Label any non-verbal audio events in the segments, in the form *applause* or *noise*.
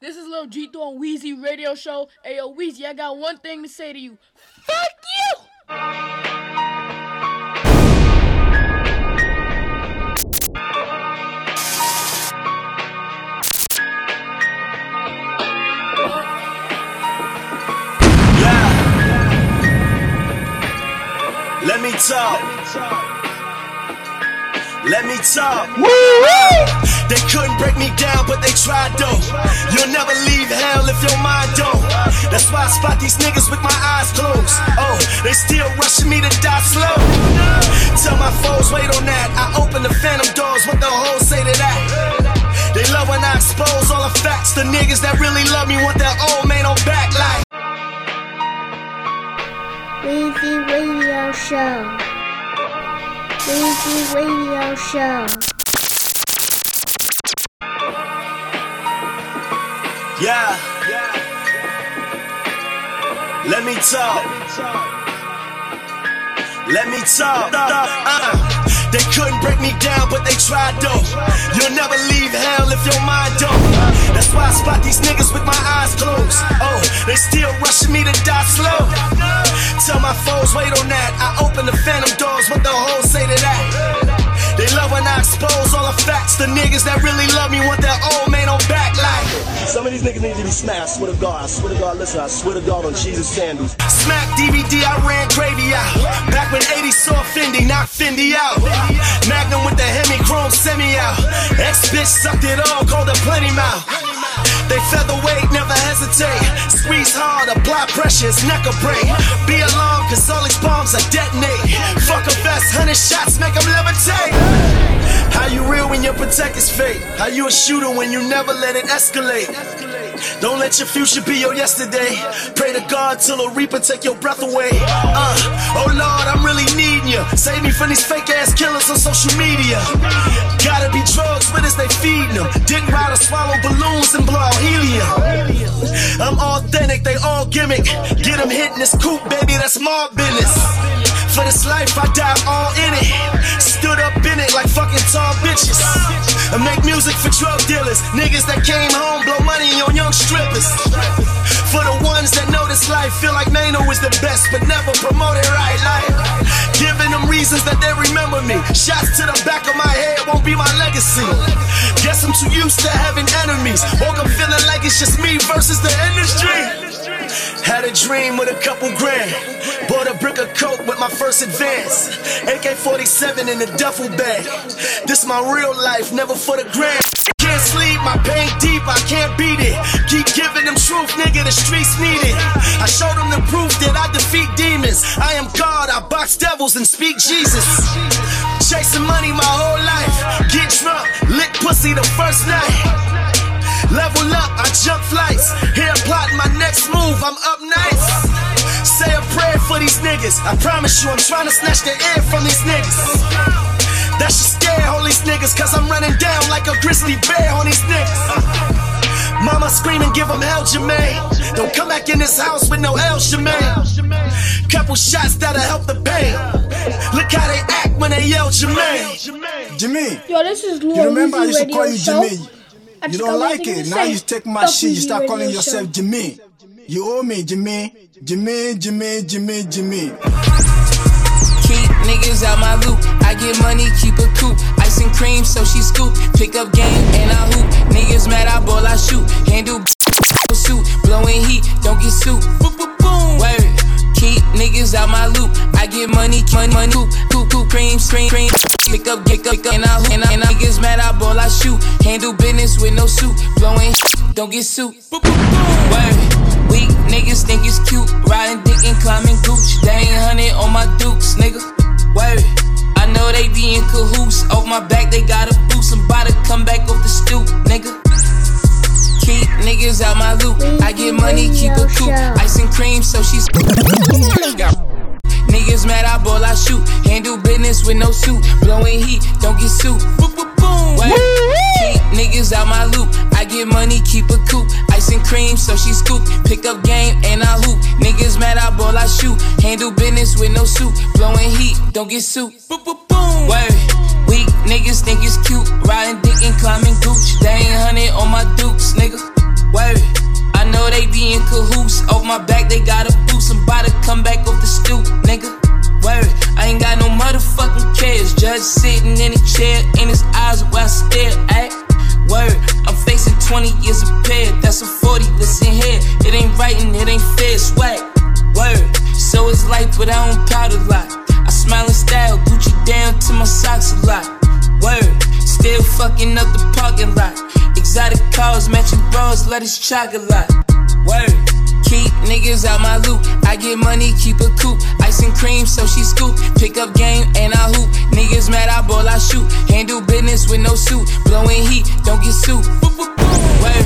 This is Lil G on Weezy Radio Show. Hey yo, Weezy, I got one thing to say to you. Fuck you! Yeah. Let me talk. Let me talk. They couldn't break me down, but they tried though. You'll never leave hell if your mind don't. That's why I spot these niggas with my eyes closed. Oh, they still rushing me to die slow. Tell my foes, wait on that. I open the phantom doors, what the hoes say to that? They love when I expose all the facts. The niggas that really love me want their old man on back like. Weezy Radio Show. Weezy Radio Show. Yeah. Let me talk. Let me talk. Uh, they couldn't break me down, but they tried though. You'll never leave hell if your mind don't. That's why I spot these niggas with my eyes closed. Oh, they still rushing me to die slow. Tell my foes, wait on that. I open the phantom doors, what the hoes say to that? They love when I expose all the facts. The niggas that really love me want their old man on back like. Some of these niggas need to be smashed. I swear to God, I swear to God, listen, I swear to God on Jesus sandals. Smack DVD, I ran gravy out. Back when 80 saw Fendi, knock Fendi out. Magnum with the Hemi Chrome semi out. Ex bitch sucked it all, called her plenty mouth. They featherweight, never hesitate. Squeeze hard, apply pressure, it's neck or break. Be alarmed, cause all these bombs are detonate. Fuck a vest, hundred shots, make them levitate. How you real when your protector's fake? How you a shooter when you never let it escalate? Don't let your future be your yesterday. Pray to God till a reaper take your breath away. Uh, oh Lord, I'm really needing you. Save me from these fake ass killers on social media. Gotta be drugs with us, they feeding them. Dick ride or swallow balloons and blow out helium. I'm authentic, they all gimmick. Get them hitting this coupe, baby, that's my business. For this life, I dive all in it. Stood up in it like fucking tall bitches. I make music for drug dealers, niggas that came home, blow money on young strippers. For the ones that know this life, feel like Mano is the best, but never promote it right. Like giving them reasons that they remember me. Shots to the back of my head won't be my legacy. Guess I'm too used to having enemies. Woke up feeling like it's just me versus the industry. Had a dream with a couple grand. Bought a brick of coke with my first advance. AK 47 in the duffel bag. This my real life, never for the grand. Can't sleep, my pain deep, I can't beat it. Keep giving them truth, nigga, the streets need it. I showed them the proof that I defeat demons. I am God, I box devils and speak Jesus. Chasing money my whole life. Get drunk, lick pussy the first night. Level up, I jump flights. Here plotting my next move, I'm up nice. Say a prayer for these niggas. I promise you, I'm trying to snatch the air from these niggas. That should scare all these niggas, cause I'm running down like a grizzly bear on these niggas. Mama screaming, give them hell, Jermaine. Don't come back in this house with no L, Jermaine. Couple shots that'll help the pain. Look how they act when they yell, Jermaine. Jimmy, Yo, this is Lil you remember I Weezy used to call you Show. Jimmy. I You don't like it. Now you take my shit, you start calling yourself Show. Jimmy. You owe me, Jimmy. Jimmy, Jimmy, Jimmy, Jimmy. Keep niggas out my loop. I get money, keep a coop. Ice and cream, so she scoop. Pick up game and I hoop. Niggas mad, I ball, I shoot. Handle suit. Blowing heat, don't get suit. Boom, boom, boom. Word. Keep niggas out my loop. I get money, money, money. Coop, coop, coop. Cream, cream, cream. Pick up, pick up, pick up. And I. And I, and I niggas mad, I ball, I shoot. Handle business with no suit. Blowing don't get suit. Boom, boom, boom. Word. Weak niggas think it's cute. Riding dick and climbing gooch. They ain't hunting on my dukes, nigga. Word. I know they be in cahoots. Off my back, they got a boost. I'm about to come back off the stoop, nigga. Keep niggas out my loop. I get money, keep a coop. Ice and cream, so she's. Niggas mad, I ball, I shoot. Handle business with no suit. Blowing heat, don't get suit. Boom, boom, boom. Niggas out my loop. I get money, keep a coop. Ice and cream, so she scoop. Pick up game and I hoop. Niggas mad, I ball, I shoot. Handle business with no suit. Blowing heat, don't get suit. Boom, boom, boom. Word. Niggas think it's cute. Riding dick and climbing gooch. They ain't hunting on my dukes, nigga. Word. I know they be in cahoots. Off my back, they got a boost. Somebody come back off the stoop, nigga. Word. I ain't got no motherfucking cares. Judge sitting in a chair, in his eyes where I stare at. Word. I'm facing 20 years of pair. That's a 40. Listen here. It ain't and it ain't fair. Swag. Word. So it's life, but I don't pout a lot. I smile in style, Gucci down to my socks a lot. Fucking up the parking lot. Exotic cars, matching bros, let us chug chocolate. Word. Keep niggas out my loop. I get money, keep a coop. Ice and cream, so she scoop. Pick up game and I hoop. Niggas mad, I ball, I shoot. Handle business with no suit. Blowing heat, don't get. Word.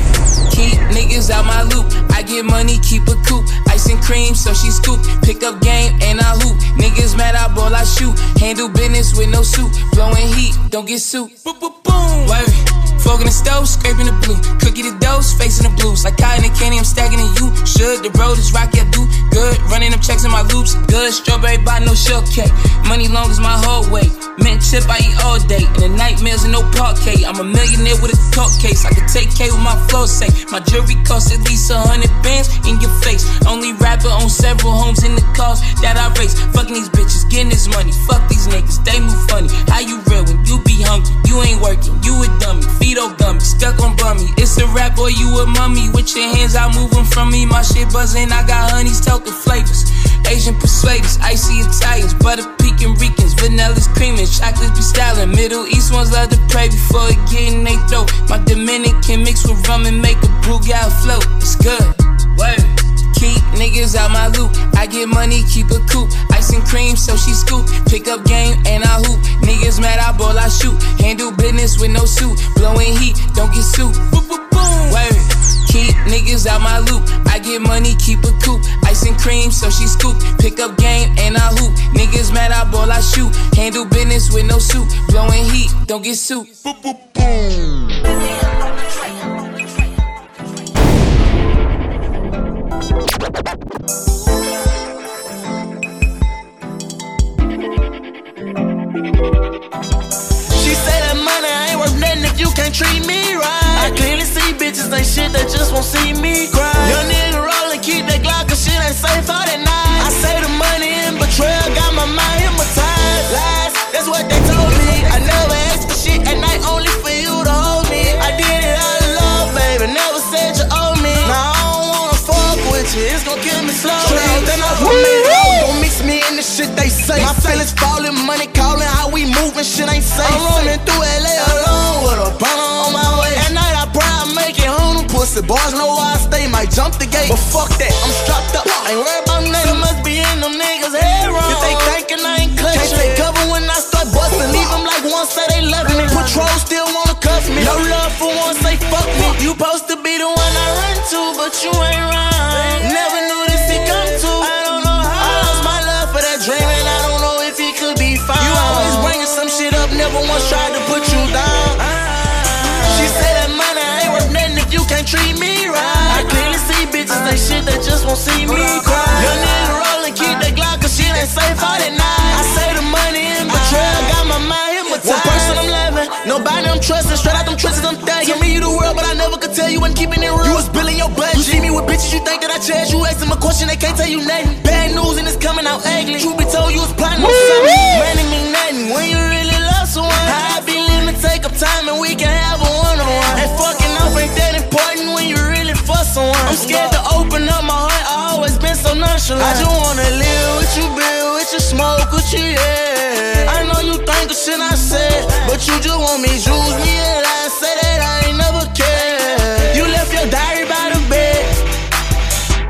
Keep niggas out my loop. I get money, keep a coop. Ice and cream, so she scoop. Pick up game and I hoop. Niggas mad, I ball, I shoot. Handle business with no suit. Blowing heat, don't get suit. Boom. Word. Fork in the stove, scraping the blue. Cookie the dose, facing the blues. Like cotton and candy, I'm stacking in you. Should the road is rocky, I do good. Running up checks in my loops. Good strawberry body, no shortcake. Money long as my whole weight. Mint chip, I eat all day. And the nightmares and no parquet. I'm a millionaire with a court case. I can take K with my flow say. My jewelry costs at least a hundred bands in your face. Only rapper on several homes in the cars that I race. Fucking these bitches, getting this money. Fuck these niggas, they move funny. How you real when you be hungry? You ain't working, you a dummy. Stuck on bummy. It's a rap boy, you a mummy. With your hands out moving from me. My shit buzzing, I got honeys, token flavors. Asian persuaders, icy Italians, butter pecan Ricans, vanilla's creaming, chocolates be styling. Middle East ones love to pray before it get in they throat. My Dominican mix with rum and make a Brugal float. It's good. Word. Keep niggas out my loop. I get money, keep a coop. Ice and cream, so she scoop. Pick up game and I hoop. Niggas mad, I ball, I shoot. Handle business with no suit. Blowing heat, don't get sued. Boom, boom, boom. Word. Keep niggas out my loop. I get money, keep a coop. Ice and cream, so she scoop. Pick up game and I hoop. Niggas mad, I ball, I shoot. Handle business with no suit. Blowing heat, don't get sued. Boom, boom, boom. Moving, shit ain't safe. I'm rolling through LA alone with a burner on my way. At night I pray I make it home. Pussy boys know where I stay, might jump the gate. But fuck that, I'm strapped up. Ain't worried about nothing. It must be in them niggas' head wrong. If they thinking I ain't clutch, can't take cover when I start busting. Leave them like one say they love me. Patrol still wanna cuff me. No love for one say fuck me. You supposed to be the one I run to, but you ain't right. Treat me right. I clearly see bitches, they shit that just won't see me cry. Young nigga rollin', keep that Glock, cause shit ain't safe all that night. I say the money in betrayal, got my mind hypnotized. One person I'm loving, nobody I'm trusting. Straight out them trenches, I'm thugging. Give me you the world, but I never could tell you when keeping it real. You was billing your budget. You see me with bitches, you think that I cherish. You ask them a question, they can't tell you nothing. Bad news and it's coming out ugly. Truth be told, you was plotting on something. Money mean nothing when you really love someone. I be living, take up time and we someone. I'm scared to open up my heart, I always been so nonchalant. I just wanna live with you, build with you, smoke with you, yeah. I know you think of shit I said, but you just want me, use me, and I say that I ain't never cared. You left your diary by the bed.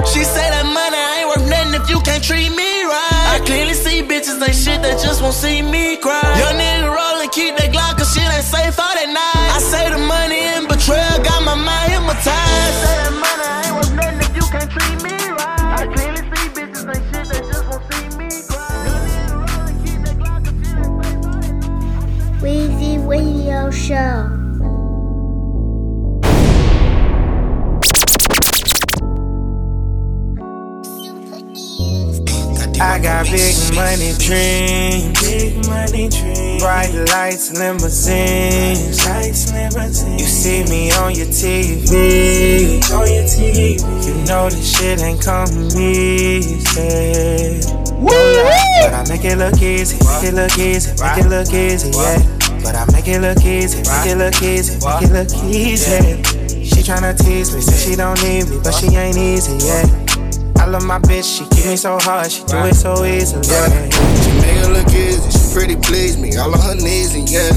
She say that money ain't worth nothing if you can't treat me right. I clearly see bitches ain't shit that just won't see me cry. Show. I got big money dreams, big money dreams, bright lights, limousines, lights, limousines. You see me on your TV, on your TV. You know this shit ain't coming easy. But I make it look easy, make it look easy, make it look easy, yeah. But I make it look easy, make it look easy, make it look easy. She tryna tease me, say she don't need me, but she ain't easy, yeah. I love my bitch, she keep me so hard, she do it so easily. Yeah. She make it look easy, she pretty please me, all on her knees and yeah.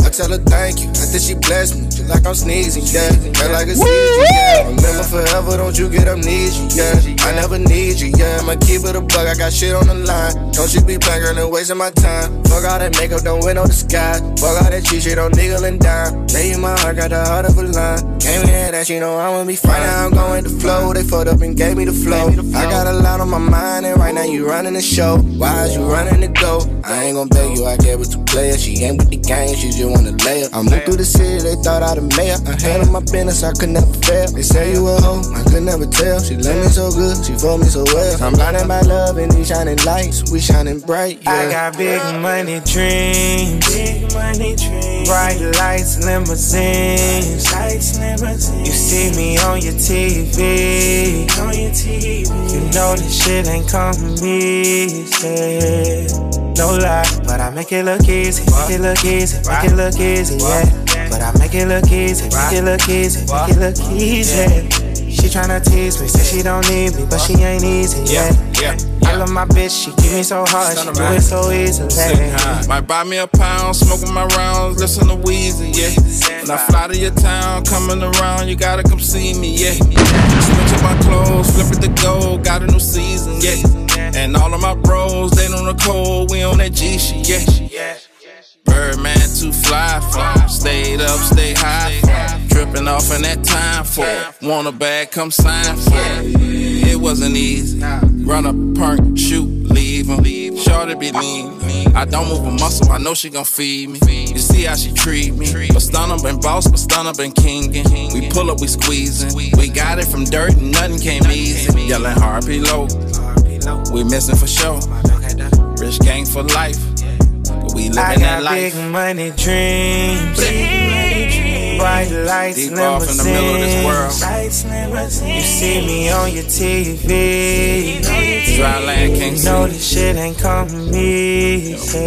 I tell her thank you, after she bless me, like I'm sneezing, yeah. Feel like a seizure, yeah. Remember forever, don't you get amnesia, yeah. I never need you, yeah. I'ma keep it a bug, I got shit on the line. Don't you be playing, and wasting my time. Fuck all that makeup, don't win no disguise. Fuck all that cheat shit, don't nickel and dime. Lay in my heart, got the heart of a line. Came here that you know I'ma be fine. Now I'm going to flow, they fucked up and gave me the flow. I got a lot on my mind, and right now you running the show. Why is you running the go? I ain't gon' beg you, I gave it to player. She ain't with the game, she just wanna lay up. I moved through the city, they thought I'd a mayor. I handle my business, I could never fail. They say you a hoe, I could never tell. She love me so good, she for me so well. I'm blinded by love and these shining lights, we shining bright. Yeah. I got big money dreams, big money dreams, bright lights, limousines, lights, limousines. You see me on your TV, on your TV. You know this shit ain't coming easy. No lie, but I make it look easy, make it look easy, make it look easy, yeah. But I make it look easy, make it look easy, make it look easy. She tryna tease me, say she don't need me, but she ain't easy, yeah. yeah, I love my bitch, she keep me so hard, she do it so easily. Might buy me a pound, smoking my rounds, listen to Weezy, yeah. When I fly to your town, coming around, you gotta come see me, yeah. Switching my clothes, flipping the gold, got a new season, yeah. And all of my bros, they on the cold, we on that G shit, yeah. Birdman too fly for, stayed up, stay high for, tripping off in that time for. Want a bag, come sign for. It wasn't easy. Run up, perk, shoot, leave him. Shorty be lean. I don't move a muscle, I know she gon' feed me. You see how she treat me. But stun up and boss, but stun up and kingin'. We pull up, we squeezing. We got it from dirt and nothing came easy. Yelling RP low. We missing for sure. Rich gang for life. We living I that got life. big money dreams, bright lights, Deep off in the middle of this world. limousines. You see me on your TV. Dry land can't You know see. this shit ain't coming easy.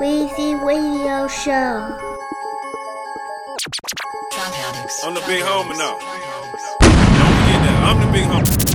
Weezy Radio Show. I'm the big homie now. Don't forget that. I'm the big homie.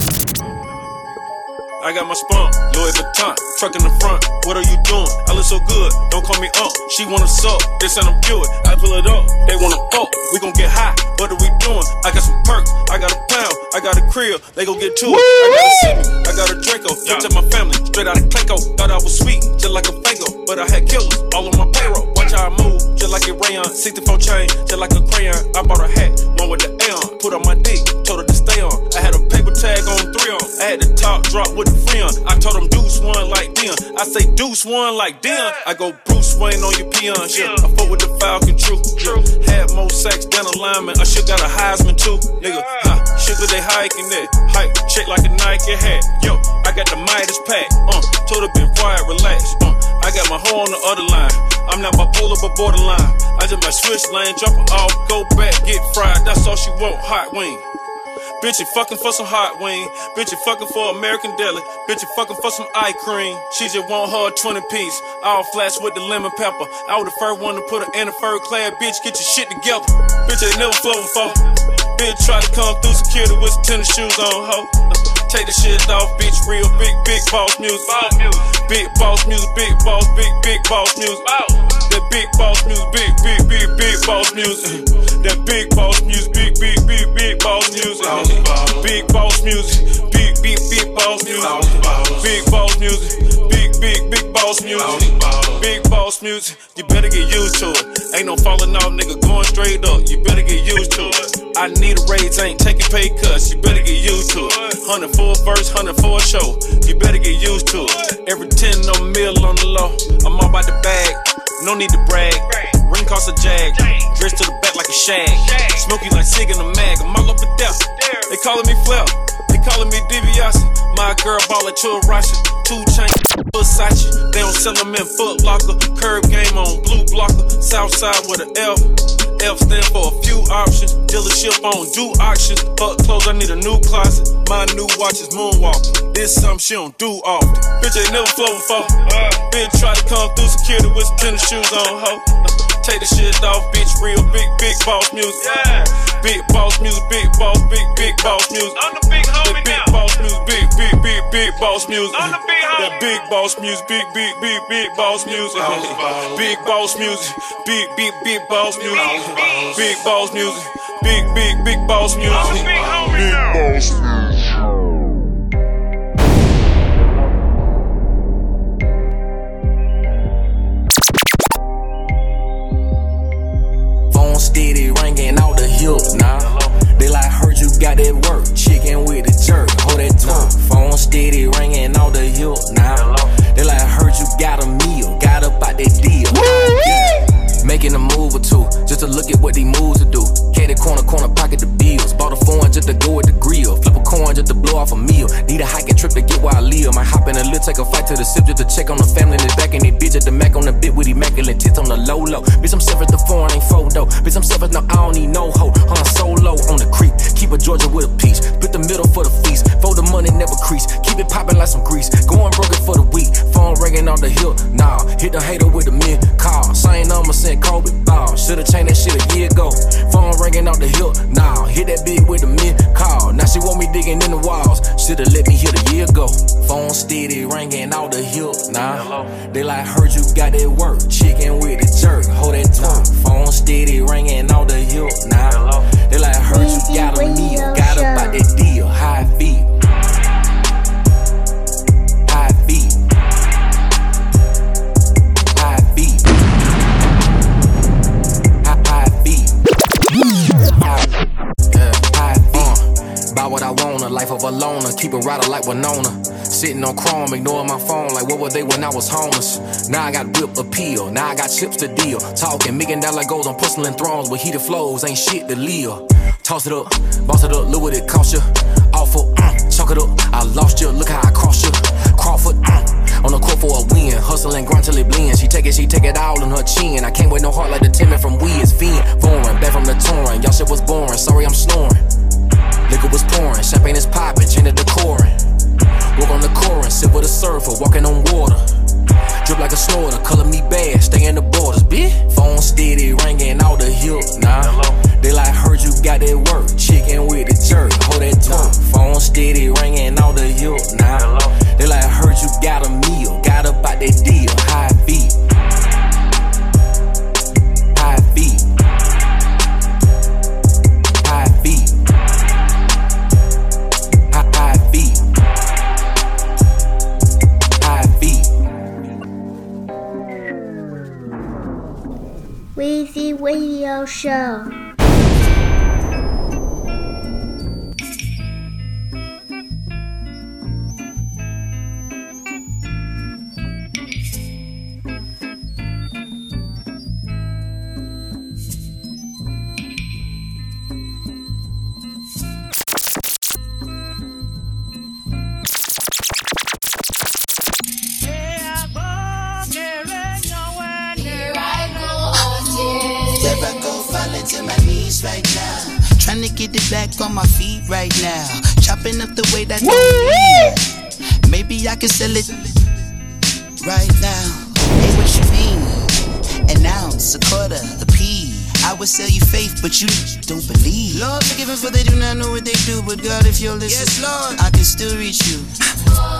I got my spunk, Louis Vuitton, truck in the front. What are you doing? I look so good, don't call me up. She wanna suck, they send them Buick. I pull it up, they wanna fuck. We gon' get high, what are we doing? I got some perks, I got a pound, I got a crib, they gon' get to it. I got a Simi, I got a Draco, touch up my family, straight out of Clayco. Thought I was sweet, just like a Fago, but I had killers all on my payroll. Watch how I move, just like a rayon. 64 chain, just like a crayon. I bought a hat, one with the Aeon. Put on my dick, told her to stay on. I had a paper tag on three on. I had the top drop with a friend. I told them deuce one like Deion. I say deuce one like Deion. I go Bruce Wayne on your peon. Yeah, I fuck with the Falcon, true. Yeah. Had more sex than a lineman. I should got a Heisman too, nigga. Huh. Sugar they hiking that. Hype, shake like a Nike hat. Yo, I got the Midas pack. Uh, told her been quiet, relax. Uh, I got my hoe on the other line. I'm not bipolar, but borderline. I just my switch lane, drop her off, go back, get fried. That's all she want, hot wing. Bitch, you fucking for some hot wing. Bitch, you fucking for American deli. Bitch, you fucking for some eye cream. She just want her 20 piece. All flash with the lemon pepper. I was the first one to put her in a fur clad. Bitch, get your shit together. Bitch, ain't never flown before. Bitch, try to come through security with some tennis shoes on, ho. Take the shit off, bitch. Real big, big boss music. Big boss music, big boss, big, big boss music. That big boss music, big, big, big, big boss music. That big boss music, big, big, big, big boss music. Big boss music, big, big, big boss music. Big boss music, big, big, big boss music. Big boss music, you better get used to it. Ain't no falling off, nigga, going straight up. You better get used to it. I need a raise, ain't taking pay cuts. You better get used to it. 100 for a verse, 100 for a show. You better get used to it. Every 10 on mill on the low. I'm all about the bag, no need to brag. Ring chain cost a jag. Dressed to the back like a shag. Smoky like Sig in a mag. I'm all up and down. They calling me Flair. They calling me DiBiase. My girl ball at Churashi. Two chain. Versace, they don't sell them in Foot Locker. Curb game on blue blocker. Southside with an F. F stand for a few options. Dealership on do auctions. Fuck clothes, I need a new closet. My new watch is moonwalk. This something she don't do often. Bitch ain't never flow before. Bitch try to come through security with some tennis shoes on, ho. Take the shit off, bitch. Real big, big boss music. Yeah. Big boss music, big boss, big, big boss music. I'm the big homie that big now. boss music, big, big, big, big boss music. I'm the big. That big boss music, big, big, big, big boss music. Big boss music, big, big, big boss music. Big boss music, big, big, big boss music. Big big boss music. Phone steady ringing out the hill now. Got that work, chicken with the jerk, hold that twerk. Phone steady ringing out the hill now. They like heard you got a Making a move or two, just to look at what they moves to do. Candy corner, corner, pocket the bills. Bought a phone just to go with the grill. Flip a coin just to blow off a meal. Need a hiking trip to get where I live. Might hop in a lift, take a flight to the sip just to check on the family and back. And they bitch at the Mac on the bit with immaculate tits on the low low. Bitch, I'm selfish, the foreign ain't photo. Bitch, I'm selfish, no, I don't need no hoe. Han solo on the creep. Keep a Georgia with a piece. Split the middle for the feast. Fold the money, never crease. Keep it popping like some grease. Going broken for the week. Phone ringing on the hill. Nah, hit the hater got that work. Sitting on chrome, ignoring my phone like what were they when I was homeless? Now I got whip appeal, now I got chips to deal. Talking, million dollar goals on porcelain thrones with heated flows, ain't shit to live. Toss it up, boss it up, look what it cost you. Awful, mm, chalk it up, I lost you, look how I crossed you. Crawford, mm, on the court for a win. Hustle and grind till it blends. She take it, she take it all in her chin. I can't wait no heart like the timid from we is Fiend. Foreign, back from the touring. Y'all shit was boring, sorry I'm snoring. Liquor was pouring, champagne is popping, chain of decoring. Walk on the chorus, sit with a surfer, walking on water. Drip like a snorter, color me bad, stay in the borders, bitch. Phone steady ringing out the hill, nah. They like heard you got that work, chicken with the jerk, hold that twerk. Phone steady ringing out the hill, nah. They like heard you got a meal, got up out that deal, high feet. Radio Show. But God, if you'll listen, yes, Lord, I can still reach you.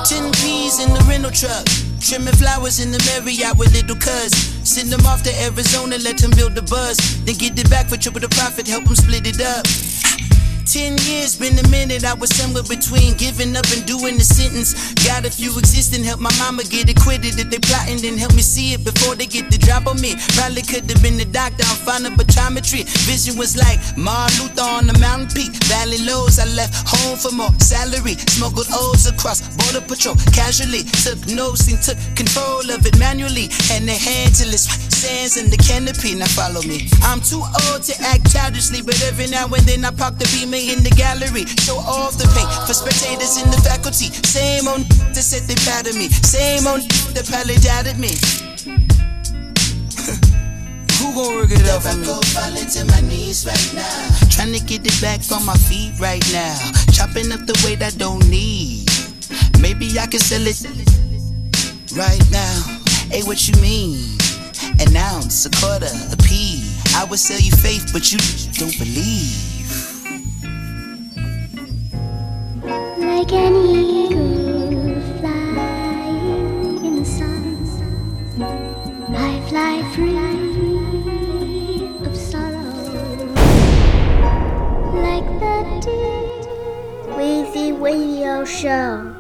Ten peas in the rental truck. Trimming flowers in the Marriott with little cuz. Send them off to Arizona, let them build the buzz. Then get it back for triple the profit, help them split it up. Ten years, been a minute, I was somewhere between giving up and doing the sentence. God, if you exist, help my mama get acquitted. If they plotting, then help me see it before they get the drop on me. Probably could have been the doctor, I'm fine of. Vision was like Martin Luther on the mountain peak. Valley lows, I left home for more salary. Smuggled O's across border patrol casually. Took notes and took control of it manually. And they hand till it's sands and the canopy. Now follow me. I'm too old to act childishly, but every now and then I pop the beamer in the gallery. Show off the paint for spectators in the faculty. Same on that said they of me. Same on that probably doubted me. *laughs* Who gon' work it out for me? go falling to my knees right now. Trying to get it back on my feet right now. Chopping up the weight I don't need. Maybe I can sell it right now. Hey, what you mean? An ounce, a quarter, a pea. I would sell you faith, but you don't believe. Like an eagle flying in the sun, I fly free of sorrow. Like the deer, Weezy Radio Show.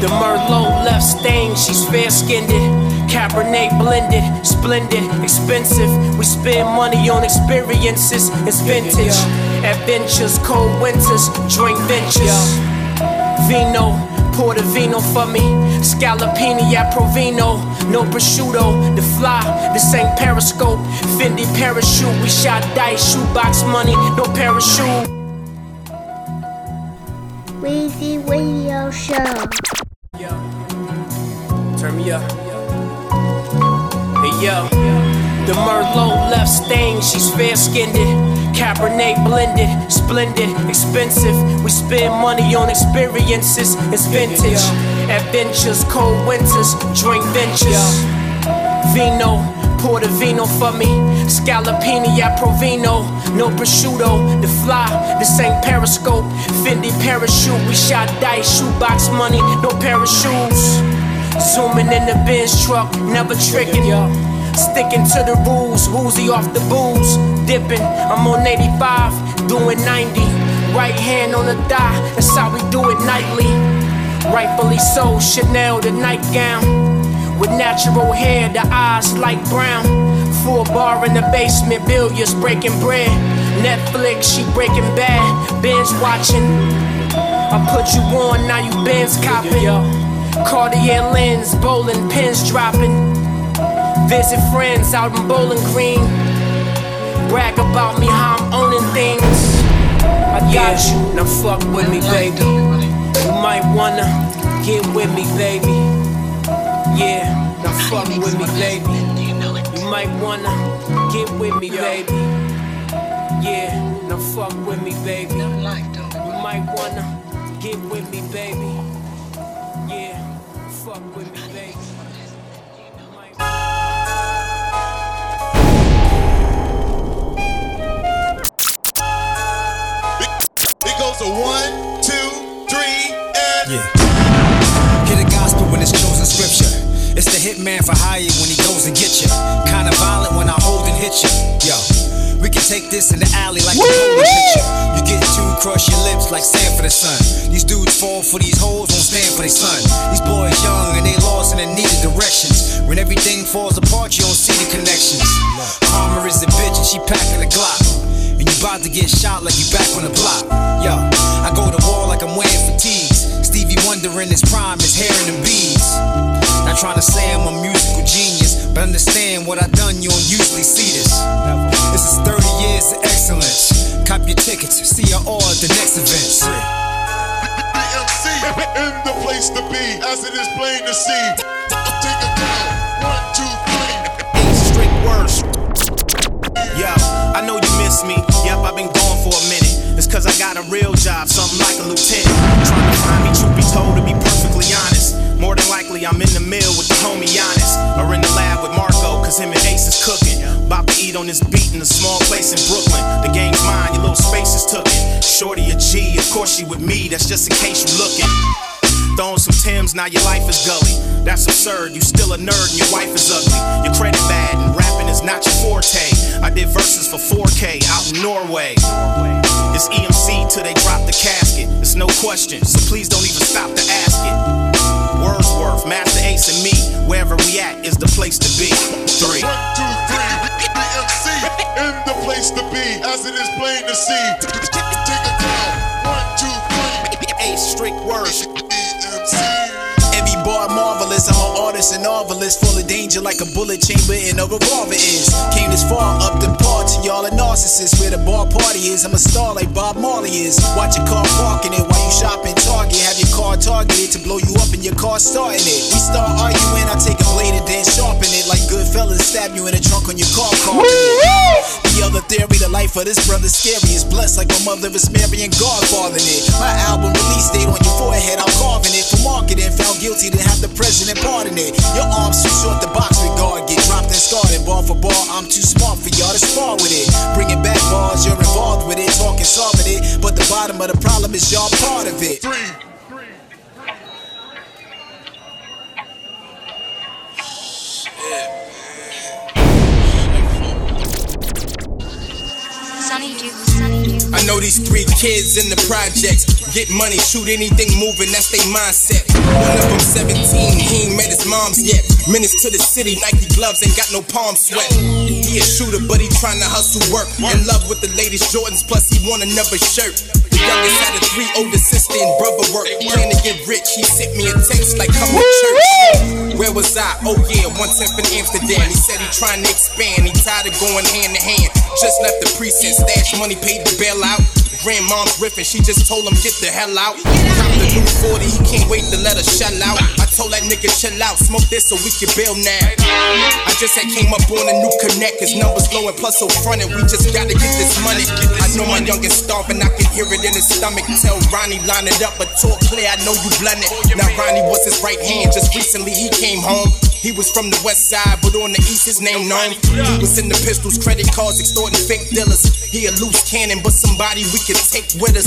The Merlot left stain, she's fair skinned. Cabernet blended, splendid, expensive. We spend money on experiences, it's vintage. Adventures, cold winters, drink ventures. Vino, pour the Portofino for me. Scalapini at Provino. No prosciutto, the fly, this ain't periscope. Fendi parachute, we shot dice, shoebox money, no parachute. Weezy Radio Show. Me up. Hey yo. The Merlot left stain, she's fair skinned. Cabernet blended, splendid, expensive. We spend money on experiences, it's vintage. Adventures, cold winters, drink ventures. Vino, pour the Portofino for me. Scalapini at Provino. No prosciutto, the fly, this ain't periscope. Fendi parachute, we shot dice, shoebox money, no parachutes. Zooming in the Benz truck, never tricking. Sticking to the rules, woozy off the booze. Dipping, I'm on 85, doing 90. Right hand on the thigh, that's how we do it nightly. Rightfully so, Chanel the nightgown. With natural hair, the eyes light brown. Full bar in the basement, billiards breaking bread. Netflix, she breaking bad, binge watching. I put you on, now you Benz copping. Cartier lens, bowling pins dropping. Visit friends out in Bowling Green. Brag about me how I'm owning things. I got you, now fuck with me, baby. You might wanna get with me, baby. Yeah, now fuck with me, baby. You might wanna get with me, baby. Yeah, now fuck with me, baby. You might wanna get with me, baby. Yeah, fuck with me, baby. It goes to one, two, three, and Yeah. Hear the gospel when it's chosen scripture. It's the hitman for hire when he goes and get you. Kinda violent when I hold and hit you. Yo, we can take this in the alley like a picture. You get crush your lips like sand for the sun. These dudes fall for these hoes, won't stand for their son. These boys young and they lost in the needed directions. When everything falls apart, you don't see the connections. Karma is a bitch and she packing a Glock. And you about to get shot like you back on the block. Yo, I go to war like I'm wearing fatigues. Stevie Wonder in his prime is hair and them beads. Not trying to say I'm a musical genius, but understand what I done, you don't usually see this. This is 30 years of excellence. Cop your tickets, see you all at the next event. *laughs* EMC in the place to be, as it is plain to see. Take a count. One, two, three. Eight straight words. Yo, I know you miss me. Yep, I've been gone for a minute. It's cause I got a real job, something like a lieutenant. Trying to find me, truth be told, to be perfectly honest. More than likely, I'm in the mill with the homie Giannis. Or in the lab with Marco, cause him and Ace is cooking. About to eat on this beat in a small place in Brooklyn. The game's mine, your little space is took it. Shorty a G, of course she with me, that's just in case you looking. Throwing some Tims, now your life is gully. That's absurd, you still a nerd and your wife is ugly. Your credit bad and rapping is not your forte. I did verses for 4K out in Norway. It's EMC till they drop the casket. It's no question, so please don't even stop to ask it. Wordsworth, Masta Ace, and me, wherever we at is the place to be. Three. One, two, three. EMC in the place to be, as it is plain to see. Take a count. One, two, three. Ace, Strick words. Every bar marvelous. I'm an artist and novelist, full of danger like a bullet chamber in a revolver is. Came this far up the bar to y'all a narcissist. Where the bar party is, I'm a star like Bob Marley is. Watch your car parking it while you shopping Target. Have your car targeted to blow you up and your car starting it. We start arguing, I take a blade and then sharpen it like good fellas stab you in the trunk on your car car. The other theory, the life of this brother scary is blessed like my mother is Mary and Godfather it. My album release date on too smart for y'all to spar with it. Bringing back bars, you're involved with it, talking solving it. But the bottom of the problem is y'all part of it. Three. I know these three kids in the projects get money, shoot anything moving, that's their mindset. One of them 17, he ain't met his mom's yet. Minutes to the city, Nike gloves ain't got no palm sweat. He a shooter, but he tryna hustle work. In love with the latest Jordans, plus he want another shirt. The youngest had a three older sister and brother work. Plan to get rich, he sent me a text like come to church. Where was I? Oh yeah, one tenth in Amsterdam. He said he trying to expand, he tired of going hand to hand. Just left the precinct, stash money, paid the bail out. Grandmom's riffing, she just told him get the hell out. Cop the new 40, he can't wait to let her shell out. I told that nigga chill out, smoke this so we can bail now. I just had came up on a new connect, his numbers low and plus so fronted. We just gotta get this money. I know my youngest starving, I can hear it in his stomach. Tell Ronnie line it up, but talk clear, I know you blend it. Now Ronnie was his right hand, just recently he came home. He was from the west side, but on the east his name known. He was in the pistols, credit cards, extorting fake dealers. He a loose cannon, but somebody we can take with us.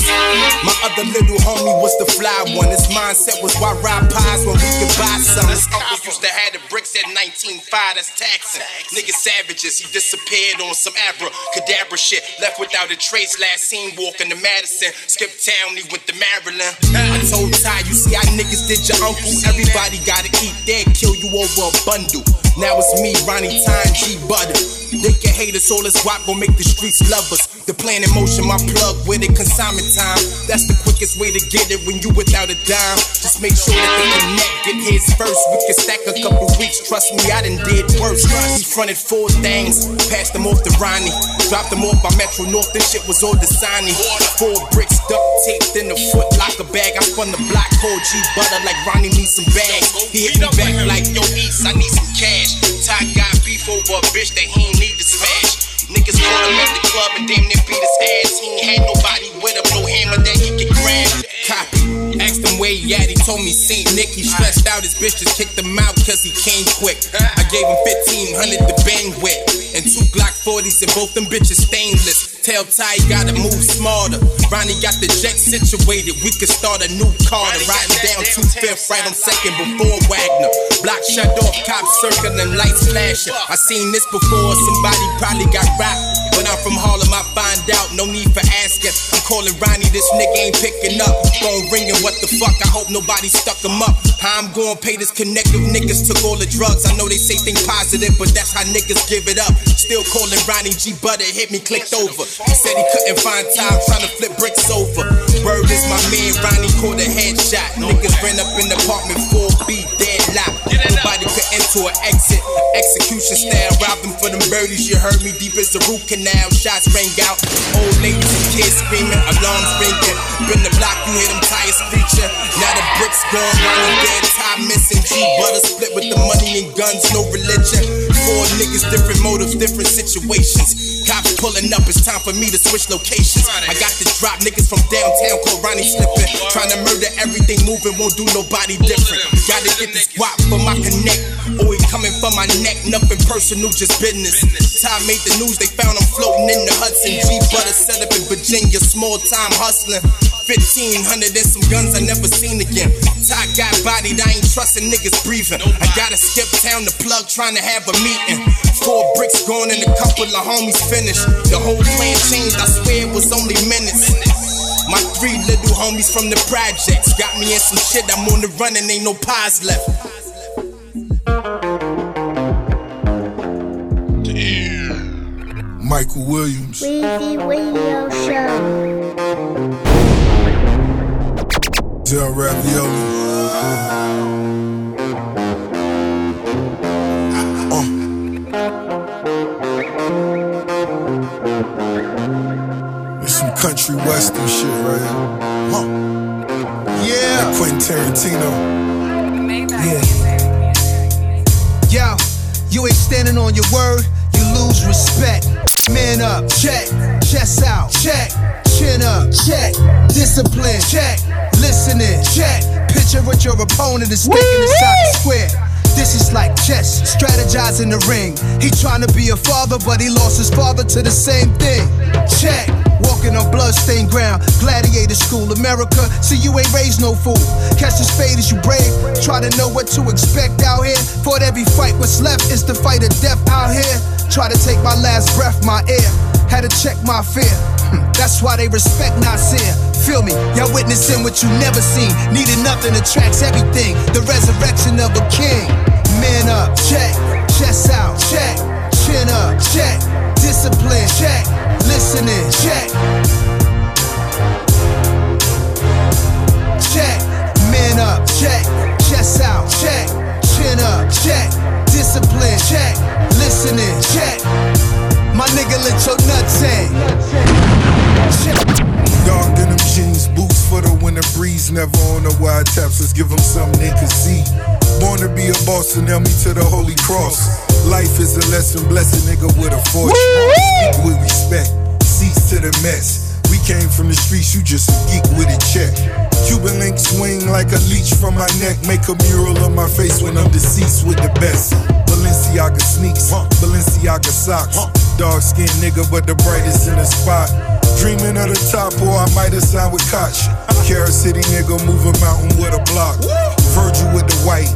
My other little homie was the fly one. His mindset was why ride pies when we could buy some. His uncle used to have the bricks at 19.5, that's taxing. Niggas savages, he disappeared on some abra cadabra shit. Left without a trace, last seen walking to Madison. Skipped town, he went to Maryland. I told Ty, you see how niggas did your uncle. Everybody gotta eat, they kill you over a bundle. Now it's me, Ronnie Ty, G Butter. They can hate us, all this guap gon' make the streets love us. The plan in motion, my plug with it, consignment time. That's the quickest way to get it when you without a dime. Just make sure that the connect get his first. We can stack a couple weeks, trust me, I done did worse. He fronted four things, passed them off to Ronnie. Dropped them off by Metro North, this shit was all designing. Four bricks duct taped in the foot locker bag. I spun the block, called G Butter like Ronnie needs some bags. He hit me back like, yo, East, I need some cash. Ty got beef over a bitch that he ain't need to smash. Niggas caught him at the club and damn near beat his ass. He ain't had nobody with him, no hammer that he could grab. Copy. Asked him where he at, he told me St. Nick. He stressed out, his bitch just kicked him out cause he came quick. I gave him 1500 to bang with. And two Glock 40s and both them bitches stainless. Tell Ty gotta move smarter. Ronnie got the jet situated. We could start a new Carter. Riding down 25th right on second before Wagner. Block shut off, cops circling, lights flashing. I seen this before, somebody probably got rocked. When I'm from Harlem, I find out, no need for asking. I'm calling Ronnie, this nigga ain't picking up. Phone ringing, what the fuck? I hope nobody stuck him up. How I'm gonna pay this connective niggas took all the drugs. I know they say think positive, but that's how niggas give it up. Still calling Ronnie G Butter, hit me, clicked over. He said he couldn't find Ty, trying to flip bricks over. Word is my man, Ronnie caught a headshot. Niggas ran up in the apartment 4B, deadlocked. Nobody could enter or exit. Execution style, robbed them for them birdies. You heard me deep as the root canal. Shots rang out. Old ladies and kids screaming, alarms ringing. Been the block, you hear them tires screeching. Now the bricks gone, Ronnie dead, Ty missing. G butter split with the money and guns, no religion. Four niggas, different motives, different situations. Cops pulling up, it's time for me to switch locations. I got to drop niggas from downtown, called Ronnie slipping. Trying to murder everything moving, won't do nobody different. Gotta get this guap for my connect. Always coming for my neck, nothing personal, just business. Ty made the news, they found him floating in the Hudson. G Butter set up in Virginia, small time hustling. 1500 and some guns I never seen again. Ty got bodied, I ain't trusting niggas breathing. I gotta skip town to plug, trying to have a meeting. Four bricks gone and a couple of homies finished. The whole plan changed, I swear it was only minutes. My three little homies from the projects got me in some shit. I'm on the run and ain't no pies left. Michael Williams. Weezy Radio Show. Zell Ravioli. Uh. It's some country western shit right here. Huh. Yeah. Like Quentin Tarantino. Yeah. Yo, you ain't standing on your word, you lose respect. Man up, check. Chest out, check. Chin up, check. Discipline, check. Listening, check. Picture what your opponent is thinking inside the square. This is like chess, strategize in the ring. He trying to be a father, but he lost his father to the same thing. Check. Walking on bloodstained ground, gladiator school, America. See, you ain't raised no fool. Catch the spade as you brave. Try to know what to expect out here. Fought every fight, what's left is the fight of death out here. Try to take my last breath, my air. Had to check my fear. Hmm, That's why they respect Nasir. Feel me? Y'all witnessing what you never seen. Needed nothing attracts everything. The resurrection of a king. Man up, check. Chest out, check. Chin up, check. Discipline, check. Listening, check. Check. Man up, check. Chest out, check. Chin up, check. Discipline, check. Listening, check. My nigga, let your nuts hang. Dark denim jeans, boots for the winter breeze. Never on the wide taps, let's give them something they can see. Born to be a boss and nail me to the holy cross. Life is a lesson, bless a nigga with a fortune. Speak with respect, cease to the mess. Came from the streets, you just a geek with a check. Cuban link swing like a leech from my neck. Make a mural of my face when I'm deceased with the best. Balenciaga sneaks, Balenciaga socks. Dark skinned nigga, but the brightest in the spot. Dreaming of the top, or I might have signed with Koch. Carrot City nigga, move a mountain with a block. Virgil with the white,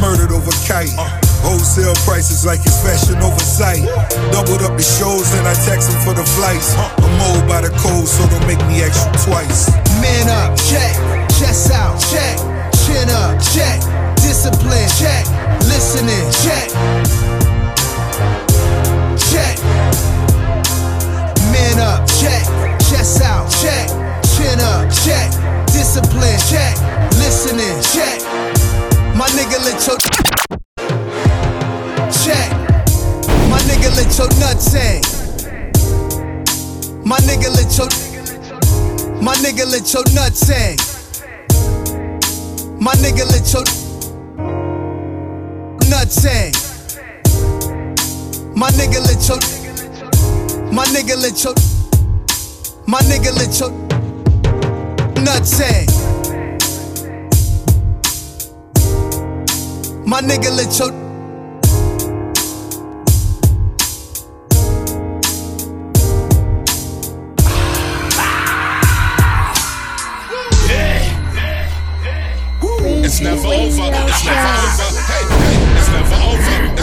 murdered over kite. Wholesale prices like it's fashion oversight. Doubled up the shows and I tax them for the flights. I'm old by the code, so don't make me ask you twice. Man up, check. Chest out, check. Chin up, check. Discipline, check. Listening, check. Check. Man up, check. Chest out, check. Chin up, check. Discipline, check. Listening, check. My nigga, let your check. My nigga, let your nuts hang. My nigga, let your my nigga, let your nuts hang. My nigga, let your nuts hang. My nigga, let your my nigga, let your my nigga, let your nuts hang. My nigga, let your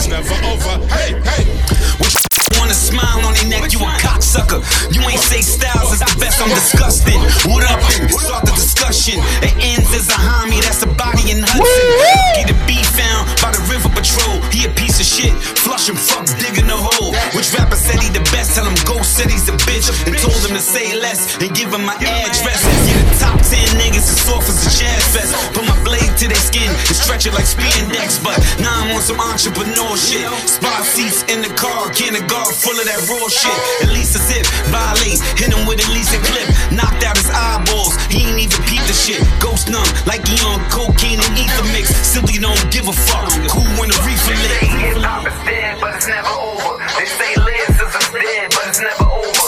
It's never over. Hey, hey. *laughs* Want a smile on your neck, you a cocksucker. You ain't say styles is the best, I'm disgusted. What up? Start the discussion. It ends as a homie, that's a body in Hudson. Get a beef found by the river patrol. He a piece of shit. Flush him, fuck, digging the hole. Which rapper said he the best? Tell him Ghost said he's the bitch. And told him to say less and give him my address. Yeah, the top 10 niggas is soft as a jazz fest. Put my blade to their skin and stretch it like spandex. But now I'm on some entrepreneur shit. Spot seats in the car, can full of that raw shit. At least a zip, violate, hit him with at least a clip. Knocked out his eyeballs, he ain't even peep the shit. Ghost numb, like he on cocaine and ether mix. Simply don't give a fuck. Cool when the reefer lit. Hop is dead, but it's never over. They say Liz is dead, but it's never over.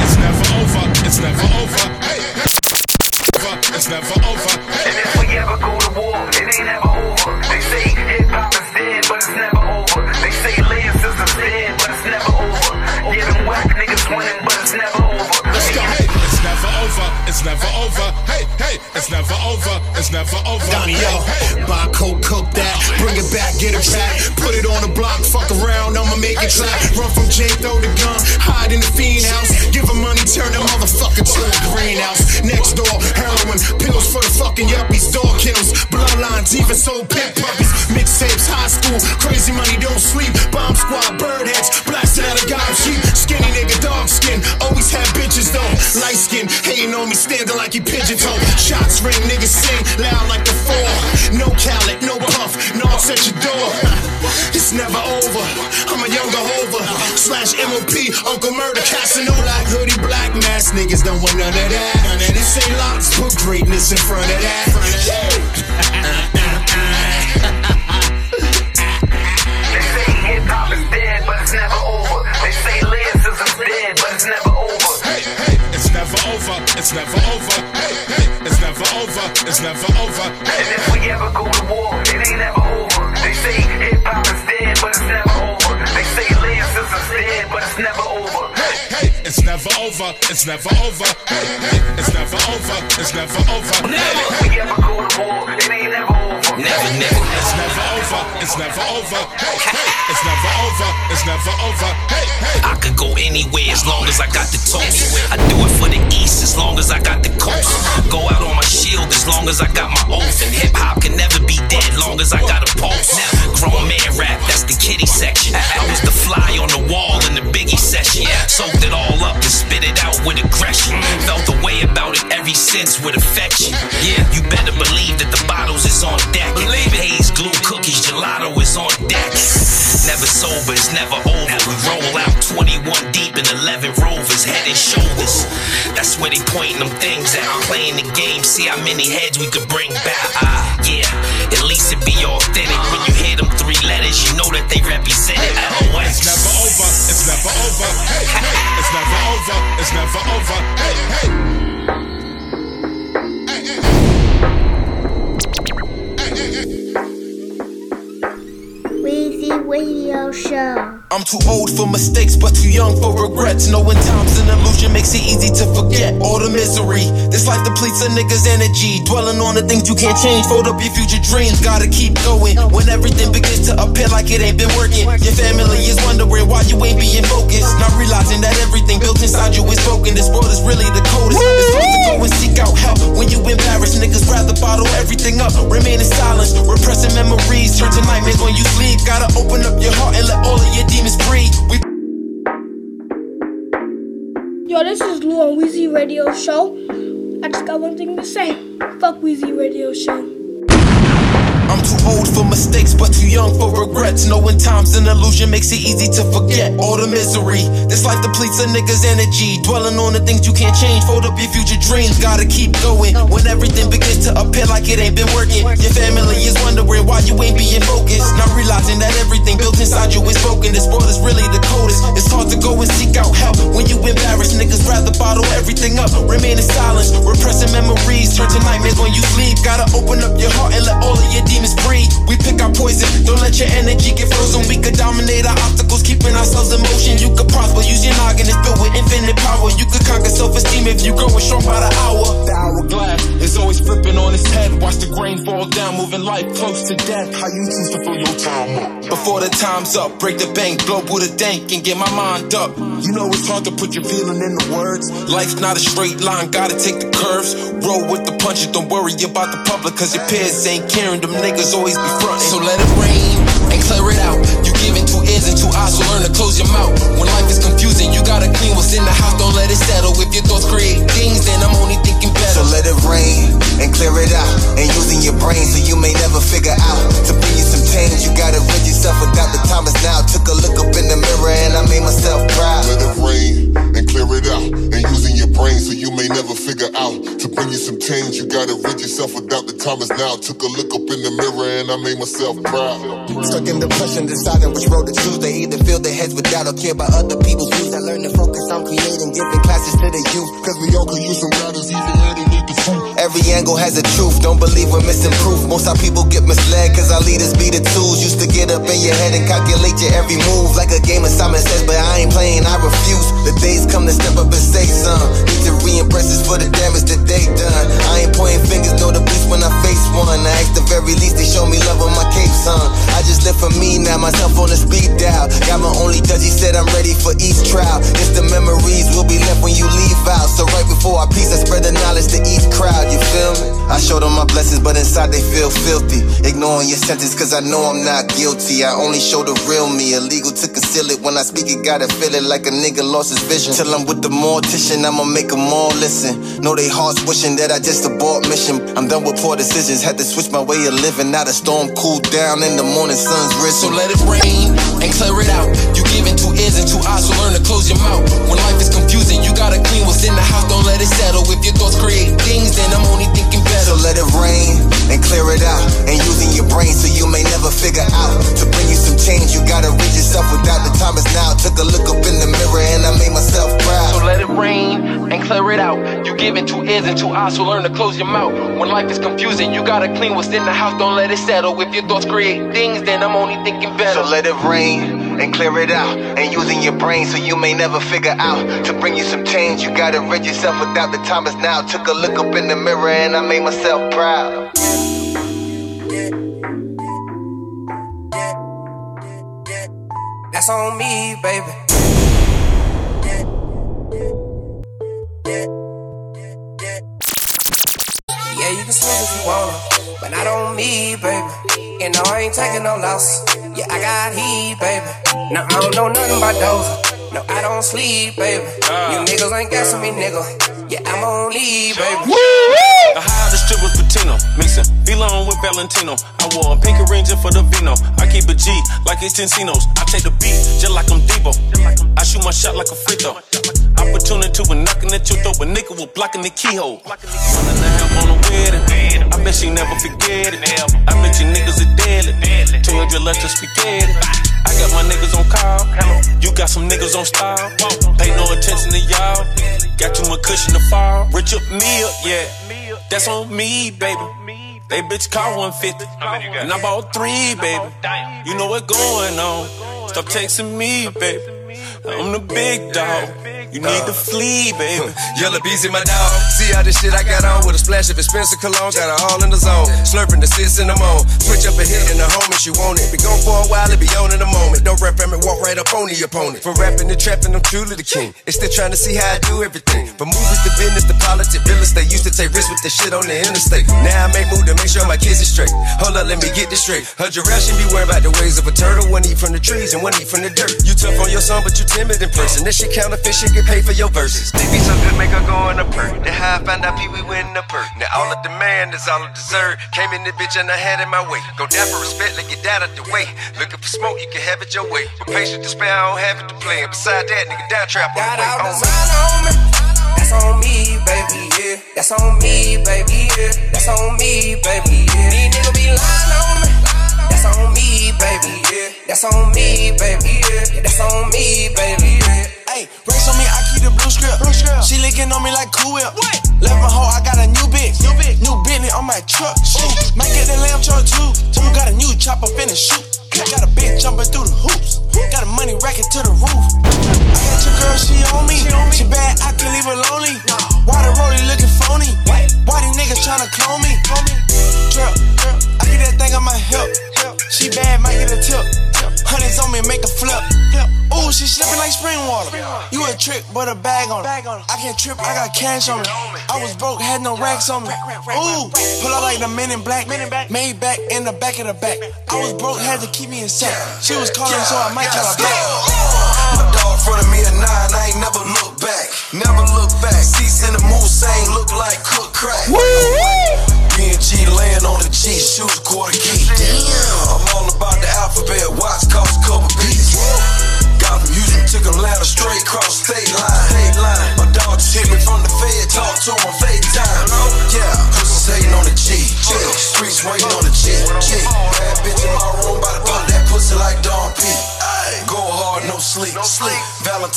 It's never over. It's never over. Hey, hey. It's never over. And if we ever go to war, it ain't ever over. They say hip hop is dead, but it's never over. They say Liz is dead, but it's never over. Yeah, them whack niggas winning, but it's never over. Let's go. Hey, it's never over. It's never over. Hey, hey. It's never over. It's never over. me, yo. Buy coke, cook that, bring it back, get it back, put it on the block, fuck around, crazy money, don't sleep, bomb squad, bird heads, blasting out a god sheep, skinny nigga, dog skin, always had bitches though, light skin, hating on me, standing like he pigeon toe. Shots ring, niggas sing loud like the four. No Khaled, no puff, no at your door. It's never over. I'm a younger hover. Slash MOP, Uncle Murda, Casanova, like hoodie, black mask. Niggas don't want none of that. None of this ain't lots, put greatness in front of that. It's never over. Hey, hey, it's never over. It's never over. And if we ever go to war, it ain't never over. They say hip hop is dead, but never over. It's never over. Hey, hey, it's never over. It's never over. Never. We ever go to war, it ain't never over. Never, never. It's never over. It's never over. Hey, hey, it's never over. It's never over. Hey, hey. I could go anywhere as long as I got the toast. I do it for the east as long as I got the coast. Go out on my shield as long as I got my oath. And hip hop can never be dead long as I got a pulse. Grown man rap, that's the kitty section. I was the fly on the wall in the biggie session. Soaked it all up and spit it out with aggression. Felt the way about it every since with affection. Yeah, you better believe that the bottles is on deck. Believe it. Haze, glue, cookies, gelato is on deck. Never sober, it's never over. We roll out 21 deep in 11 rovers, head and shoulders. That's where they pointing them things at. Playing the game, see how many heads we could bring back. Ah, yeah, at least it be authentic. When you hear them three letters, you know that they represent it. LOX. It's never over. It's never over. Hey, hey, it's never over. It's never over. Hey, hey. Weezy Radio Show. I'm too old for mistakes, but too young for regrets. Knowing time's an illusion makes it easy to forget all the misery. This life depletes a nigga's energy. Dwelling on the things you can't change. Fold up your future dreams, gotta keep going. When everything begins to appear like it ain't been working. Your family is wondering why you ain't being focused. Not realizing that everything built inside you is broken. This world is really the coldest. It's hard to go and seek out help when you embarrassed. Niggas rather bottle everything up. Remain in silence, repressing memories. Turn to nightmares when you sleep. Gotta open up your heart and let all of your demons breathe. We Yo, this is Lou on Weezy Radio Show. I just got one thing to say. Fuck Weezy Radio Show. I'm too old for mistakes, but too young for regrets. Knowing time's an illusion makes it easy to forget all the misery. This life depletes a nigga's energy. Dwelling on the things you can't change. Fold up your future dreams, gotta keep going. When everything begins to appear like it ain't been working. Your family is wondering why you ain't being focused. Not realizing that everything built inside you is broken. This world is really the coldest. It's hard to go and seek out help when you embarrassed. Niggas rather bottle everything up. Remain in silence, repressing memories. Turn to nightmares when you sleep. Gotta open up your heart and let all of your demons breathe. We pick our poison, don't let your energy get frozen. We could dominate our obstacles, keeping ourselves in motion. You could prosper, use your noggin, it's built with infinite power. You could conquer self esteem if you growing strong by the hour. The hourglass is always flipping on its head. Watch the grain fall down, moving life close to death. How you choose to fill your time up? Before the time's up, break the bank, blow Buddha dank, and get my mind up. You know it's hard to put your feeling in the words. Life's not a straight line, gotta take the curves. Roll with the punches, don't worry about the public, cause your peers ain't caring. Them niggas always be frontin'. So let it rain and clear it out. You ears and two eyes, so learn to close your mouth. When life is confusing, you gotta clean what's in the house, don't let it settle. If your thoughts create things, then I'm only thinking better. So let it rain and clear it out. And using your brain so you may never figure out. To bring you some change, you gotta rid yourself without the time is now. Took a look up in the mirror and I made myself proud. Let it rain and clear it out. And using your brain so you may never figure out. To bring you some change, you gotta rid yourself without the time is now. Took a look up in the mirror and I made myself proud. Stuck in depression, deciding which road to choose. They either fill their heads with doubt or care about other people's views. I learned to focus on creating, giving classes to the youth. Cause we all could use some guidance, even Every angle has a truth, don't believe we're missing proof. Most our people get misled, cause our leaders be the tools. Used to get up in your head and calculate your every move. Like a game of Simon says, but I ain't playing, I refuse. The days come to step up and say some. Need to reimburse us for the damage that they done. I ain't pointing fingers, know the beast when I face one. I ask the very least, they show me love on my cape, son. I just live for me now, myself on the speed dial. Got my only judge, he said I'm ready for each trial. It's the memories will be left when you leave out. So right before our peace, I spread the knowledge to each crowd, you feel me? I show them my blessings, but inside they feel filthy. Ignoring your sentence, cause I know I'm not guilty. I only show the real me. Illegal to conceal it. When I speak it, gotta feel it like a nigga lost his vision. Till I'm with the mortician, I'ma make them all listen. Know they hearts wishing that I just abort mission. I'm done with poor decisions, had to switch my way of living. Now the storm cooled down in the morning, sun's risen. So let it rain and clear it out. You giving two ears and two eyes, so learn to close your mouth. When life is confusing, you gotta clean what's in the house, don't let it settle. If your thoughts create things, then I'm only thinking better. So let it rain and clear it out. And using your brain so you may never figure out. To bring you some change, you gotta rid yourself without the time is now. Took a look up in the mirror and I made myself proud. So let it rain and clear it out. You giving two ears and two eyes, so learn to close your mouth. When life is confusing, you gotta clean what's in the house, don't let it settle. If your thoughts create things, then I'm only thinking better. So let it rain and clear it out. And using your brain so you may never figure out. To bring you some change, you gotta rid yourself without the time is now. Took a look up in the mirror and I made myself proud. That's on me, baby. Yeah, you can swing if you wanna, but not on me, baby. And no, I ain't taking no loss. Yeah, I got heat, baby. No, I don't know nothing about those. No, I don't sleep, baby. You uh. niggas ain't guessing me, nigga. Yeah, I'm on leave, baby. The hottest strip was Patino, mixing Vlone with Valentino. I wore a pink ranger for the vino. I keep a G like it's Encinos. I take the beat just like I'm Deebo. I shoot my shot like a free throw. Opportunity when knocking at your throat, but nigga was blocking the keyhole. One and a half on the wedding. I bet she never forget it. I bet you niggas are deadly. Told you let us spaghetti. I got my niggas on call. You got some niggas on style. Pay no attention to y'all. Got you my cushion to fall. Rich up me up, yeah. That's on me, baby. They bitch call 150. And I bought three, baby. You know what going on. Stop texting me, baby. I'm the big dog. You need to flee, baby. Yellow bees in my dog. See all this shit I got on with a splash of expensive cologne. Got her all in the zone. Slurping the sits in the moan. Switch up a hit in the home if she want it. Be gone for a while, it be on in a moment. Don't rap from it, walk right up on the opponent. From rapping to trapping, I'm truly the king. It's still trying to see how I do everything. From movies to business to politics, real estate. Used to take risks with the shit on the interstate. Now I make move to make sure my kids are straight. Hold up, let me get this straight. Her giraffe should be worried about the ways of a turtle. One eat from the trees and one eat from the dirt. You tough on your son, but you timid in person. That shit counterfeit, shit get paid for your verses. They be so good, make her go in a perk. Then how I found out Pee Wee winning the perk. Now all the demand is all I deserve. Came in the bitch and I had it my way. Go down for respect, let get that out the way. Looking for smoke, you can have it your way. With patience to spare, I don't have it to play. And beside that, nigga, down trap on the way. all On me. design on me. That's on me, baby, yeah. That's on me, baby, yeah. That's on me, baby, yeah. These niggas be lying on me. That's on me, baby, yeah. That's on me, baby, yeah. That's on me, baby, yeah. Hey, race on me, I keep the blue script. She licking on me like Cool Whip. Left my hoe, I got a new bitch. New bitch, new Bentley on my truck. Shoot, might get the lamb truck too. Ooh, got a new chopper finna shoot. Got a bitch jumping through the hoops. Got a money racket to the roof. I got your girl, she on me. She on me bad, I can leave her lonely. Why the rollie looking phony? Why these niggas tryna clone me? Drip, I get that thing on my hip. She bad, might get a tip. Hundreds on me, make a flip. Ooh, she slipping like spring water. You a trick, but a bag on it. I can't trip, I got cash on me. I was broke, had no racks on me. Ooh, pull out like the men in black. Made back in the back of the back. I was broke, had to keep me in sight. She was calling, so I might call her back. My dog in front of me at nine, I ain't never look back. Never look back. Seats in the Mulsanne look like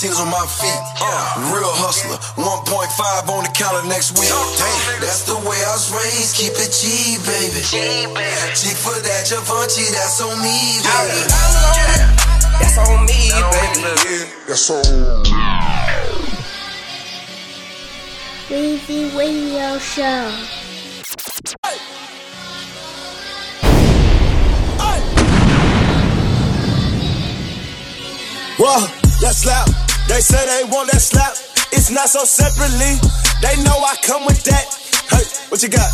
Valentines on my feet. Uh, real hustler, 1.5 on the counter next week. Damn, that's the way I was raised. Keep it G, baby. G, baby. G for that Givenchy, that's on me, baby. That's on me, baby. That's on Weezy Radio Show. Whoa, that slap. They say they want that slap. It's not so separately. They know I come with that. Hey, what you got?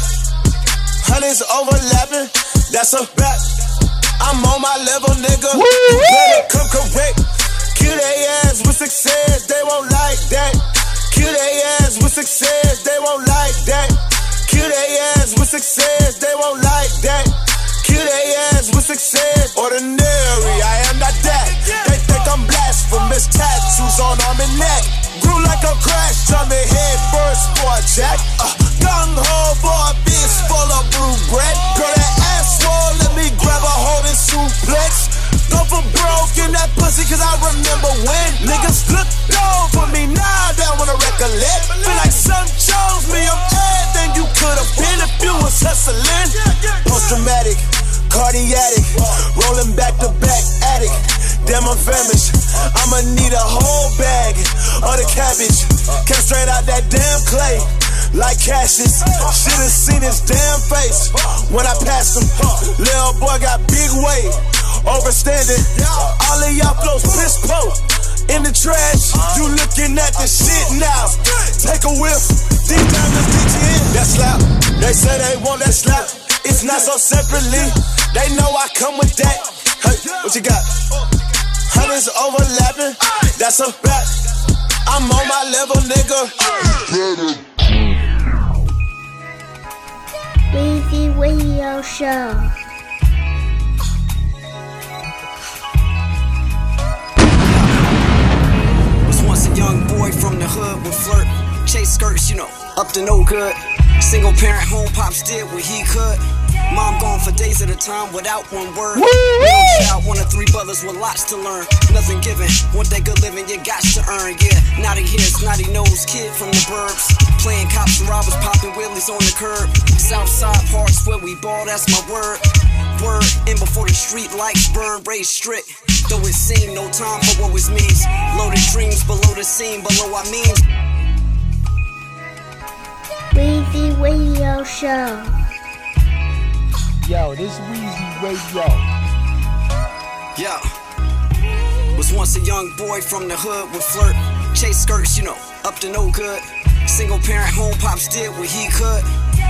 Hundreds overlapping. That's a bet. I'm on my level, nigga. You better come correct. Kill they ass with success. They won't like that. Kill they ass with success. They won't like that. Kill they ass with success. They won't like that. Kill they ass with success. Ordinary, I am not that. They think I'm blasphemous. Tattoos on arm and neck. Grew like a crash, jumping head first for a jack. Uh, gung ho for a bitch full of blue bread. Girl, that ass swole, let me grab a hold and suplex. Go for broke in that pussy, cause I remember when niggas looked down for me. Now they wanna recollect. Feel like some chose me, I'm everything you could've been if you was hustling. Post traumatic, cardiac, rolling back to back, addict. Damn, I'm famished. I'ma need a whole bag of the cabbage. Came straight out that damn clay. Like Cassius, should've seen his damn face when I passed him. Little boy got big weight, overstanding. All of y'all flows piss poor in the trash. You looking at the shit now. Take a whiff, deep down the in. That slap, they say they want that slap. It's not so separately. They know I come with that. Hey, what you got? Hundreds overlapping. That's a fact. I'm on my level, nigga. Weezy Radio Show. Was once a young boy from the hood with flirt, chase skirts, you know, up to no good. Single parent home, pops did what he could. Mom gone for days at a time without one word. Middle child, one of three brothers with lots to learn. Nothing given, want that good living, you got to earn. Yeah, naughty hair, snotty nose, kid from the burbs. Playing cops and robbers, popping wheelies on the curb. Southside parks where we ball, that's my word. Word in before the street lights burn, raised strict. Though it seemed no time for what was me's. Loaded dreams below the scene, below our means. Weezy Radio Show. Yo, this Weezy Radio. Yeah. Was once a young boy from the hood with flirt. Chase skirts, you know, up to no good. Single parent home, pops did what he could.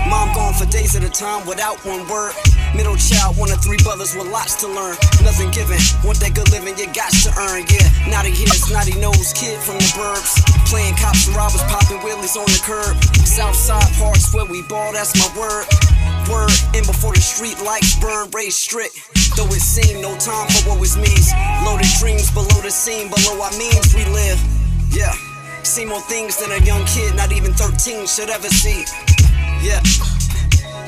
Mom gone for days at a time without one word. Middle child, one of three brothers with lots to learn. Nothing given, want that good living, you got to earn. Yeah, naughty hair, snotty nose, kid from the burbs. Playing cops and robbers, popping wheelies on the curb. Southside parks where we ball, that's my word. Word in before the street lights burn, raised strict. Though it seemed no time for what was me's. Loaded dreams below the scene, below our means we live. Yeah, see more things than a young kid, not even 13, should ever see. Yeah.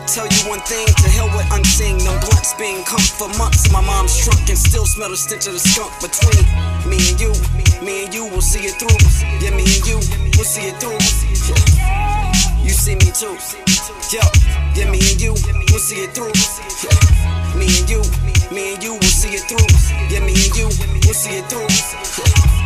Tell you one thing, to hell with unseen. Them blunts being cumped for months my mom's trunk and still smell the stench of the skunk between me and you. Me and you will see it through. Yeah, me and you will see it through. Yeah. You see me too. Yo, yeah, me and you will see it through. Yeah. Me and you, me and you will see it through. Yeah, me and you will see it through. Yeah.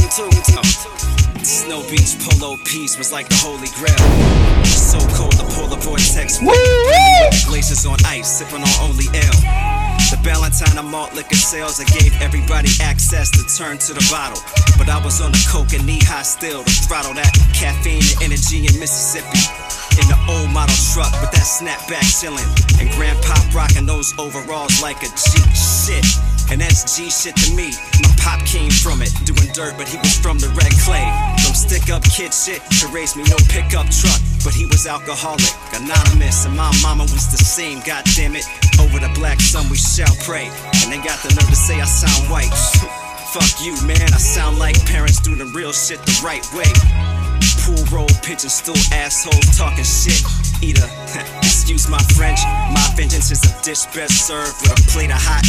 You too. Snow Beach polo piece was like the holy grail. So cold, the polar vortex. Woo! Glaciers on ice, sipping on only ale. The Ballantine and malt liquor sales, I gave everybody access to turn to the bottle. But I was on the coke and knee high still to throttle that caffeine and energy in Mississippi. In the old model truck with that snapback chillin'. And Grandpa rockin' those overalls like a G shit. And that's G shit to me. My pop came from it, doing dirt, but he was from the red clay. From stick up kid shit to raise me no pickup truck. But he was alcoholic, anonymous, and my mama was the same, god damn it. Over the black sun we shall pray. And they got the nerve to say I sound white. Fuck you, man, I sound like parents do the real shit the right way. Pool roll, pigeon stool, assholes talking shit. Eater, *laughs* excuse my French. My vengeance is a dish best served with a plate of hot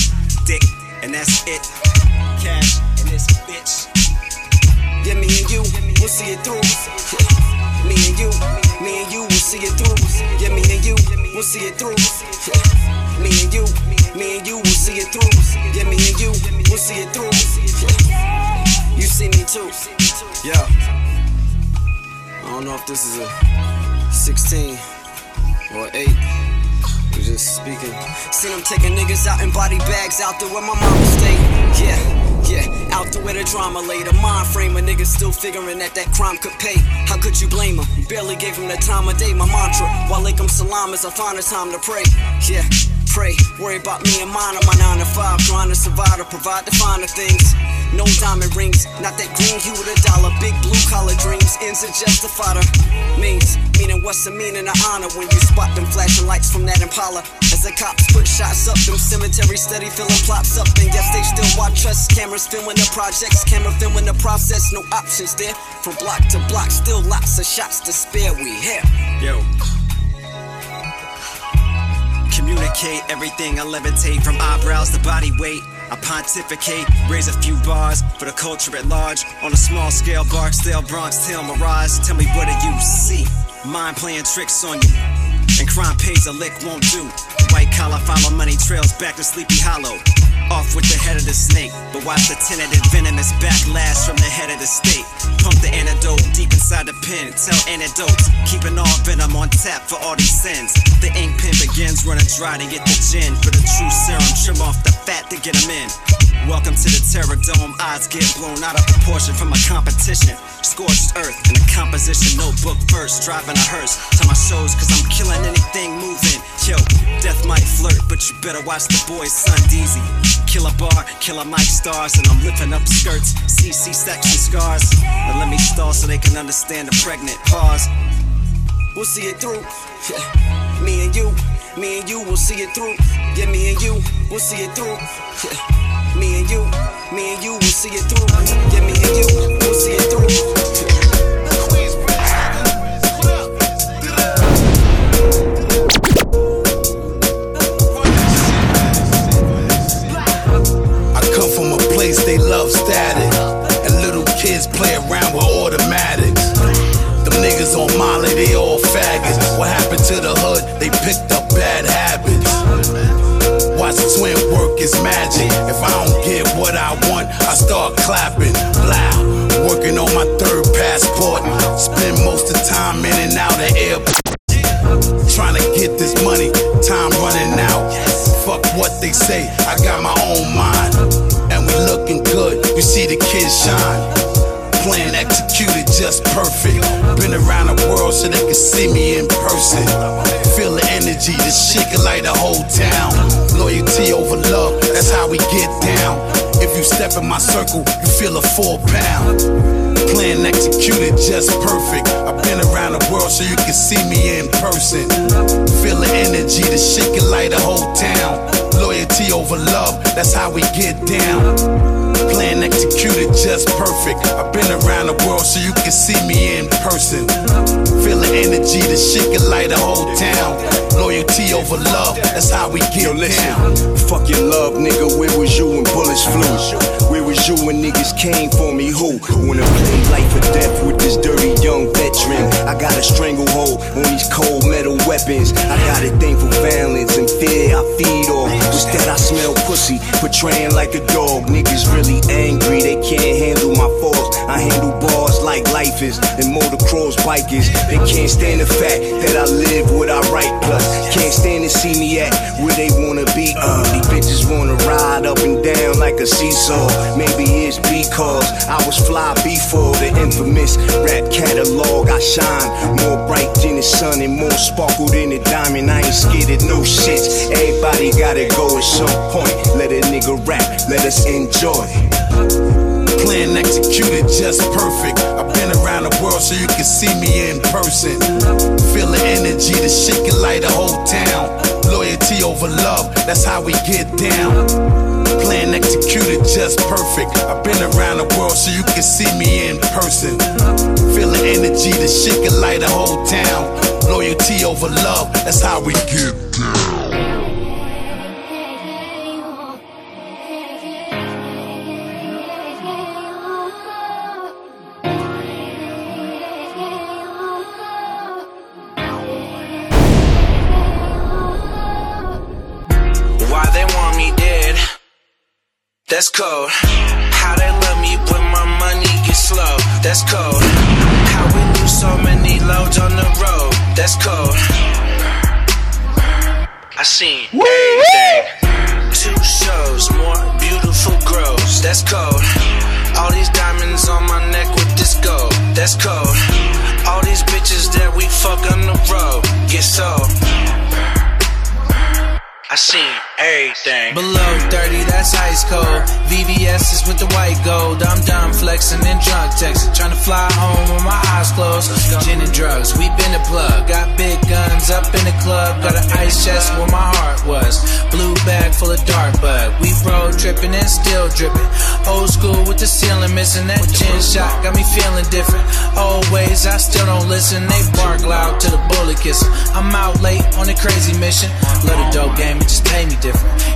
dick, and that's it. Cash in this bitch. Yeah, me and you, we'll see it through. Me and you, me and you, we'll see it through. Yeah, me and you, we'll see it through. Me and you, me and you, we'll see it through. Yeah, me and you, we'll see it through. You see me too. Yeah. I don't know if this is a 16 or 8. We're just speaking. Seen them taking niggas out in body bags out there where my mama stay. Yeah. Yeah, out the way the drama lay. The mind frame a nigga still figuring that that crime could pay. How could you blame him? Barely gave him the time of day. My mantra, Walaikum salam is I find a time to pray. Yeah, pray. Worry about me and mine on my 9 to 5. Trying to survive to provide the finer things. No diamond rings, not that green hue with a dollar. Big blue collar dreams, ends are justified. Means, meaning what's the meaning of honor when you spot them flashing lights from that Impala? As the cops put shots up, them cemetery steady filling plops up. And yes, they still watch us. Cameras filming the projects, camera filming the process. No options there. From block to block, still lots of shots to spare. We here. Yo. Communicate everything I levitate from eyebrows to body weight. I pontificate, raise a few bars for the culture at large. On a small scale, Barksdale, Bronx, Tale, Mirage. Tell me what do you see? Mind playing tricks on you. And crime pays a lick won't do. White collar, follow money trails back to Sleepy Hollow. Off with the head of the snake, but watch the tinted venomous backlash from the head of the state. Pump the antidote deep inside the pen. Tell anecdotes, keeping all venom on tap for all these sins. The ink pen begins running dry to get the gin for the true serum. Trim off the fat to get them in. Welcome to the Terror Dome. Odds get blown out of proportion from a competition. Scorched earth in a composition notebook verse. Driving a hearse to my shows cause I'm killing anything moving. Yo, death might flirt, but you better watch the boys, son Deezy. Killer bar, killer mic stars, and I'm lifting up skirts. CC section scars. Now let me stall so they can understand the pregnant pause. We'll see it through. Yeah. *laughs* Me and you, me and you, we'll see it through. Yeah, me and you, we'll see it through. Yeah. *laughs* Me and you, me and you, we'll see it through. Yeah, me and you, we'll see it through. They love static. And little kids play around with automatics. Them niggas on Molly, they all faggots. What happened to the hood? They picked up bad habits. Watch twin work is magic. If I don't get what I want, I start clapping. Loud. Working on my third passport. Spend most of the time in and out of airport. Trying to get this money, time running out. Fuck what they say, I got my own mind. Looking good, you see the kids shine. Plan executed just perfect. Been around the world so they can see me in person. Feel the energy, the shit can light the whole town. Loyalty over love, that's how we get down. If you step in my circle, you feel a full pound. Plan executed just perfect. I've been around the world so you can see me in person. Feel the energy, the shit can light the whole town. Loyalty over love, that's how we get down. Plan executed just perfect. I've been around the world so you can see me in person. Feel the energy, the shit can light the whole town. Loyalty over love, that's how we get down. Fuck your love, nigga. Where was you when bullets flew? When niggas came for me? Who wanna play life or death with this dirty young veteran? I got a stranglehold on these cold metal weapons. I got a thing for violence and fear I feed off. Instead, I smell pussy, portraying like a dog. Niggas really angry, they can't handle my force. I handle bars like life is, and motocross bikers. They can't stand the fact that I live what I write. Plus, can't stand to see me at where they wanna be. Uh, these bitches wanna ride up and down like a seesaw. Maybe because I was fly before the infamous rap catalog. I shine more bright than the sun and more sparkle than a diamond. I ain't scared of no shits. Everybody gotta go at some point. Let a nigga rap, let us enjoy. Plan executed just perfect. I've been around the world so you can see me in person. Feel the energy, the shit can light the whole town. Loyalty over love, that's how we get down. Plan executed just perfect. I've been around the world so you can see me in person. Feel the energy, the shit can light a whole town. Loyalty over love, that's how we get down. That's cold. How they love me when my money gets slow. That's cold. How we lose so many loads on the road. That's cold. I seen everything. Two shows, more beautiful grows. That's cold. All these diamonds on my neck with this gold. That's cold. All these bitches that we fuck on the road. Get sold. I seen everything. Below 30, that's ice cold. VVS is with the white gold. I'm done flexing and drunk texting. Trying to fly home with my eyes closed. Gin and drugs, we been the plug. Got big guns up in the club. Got an ice chest where my heart was. Blue bag full of dark bud. We road tripping and still dripping. Old school with the ceiling missing. That gin shot got me feeling different. Always, I still don't listen. They bark loud to the bullet kissing. I'm out late on a crazy mission. Love the dope game, it just pay me different.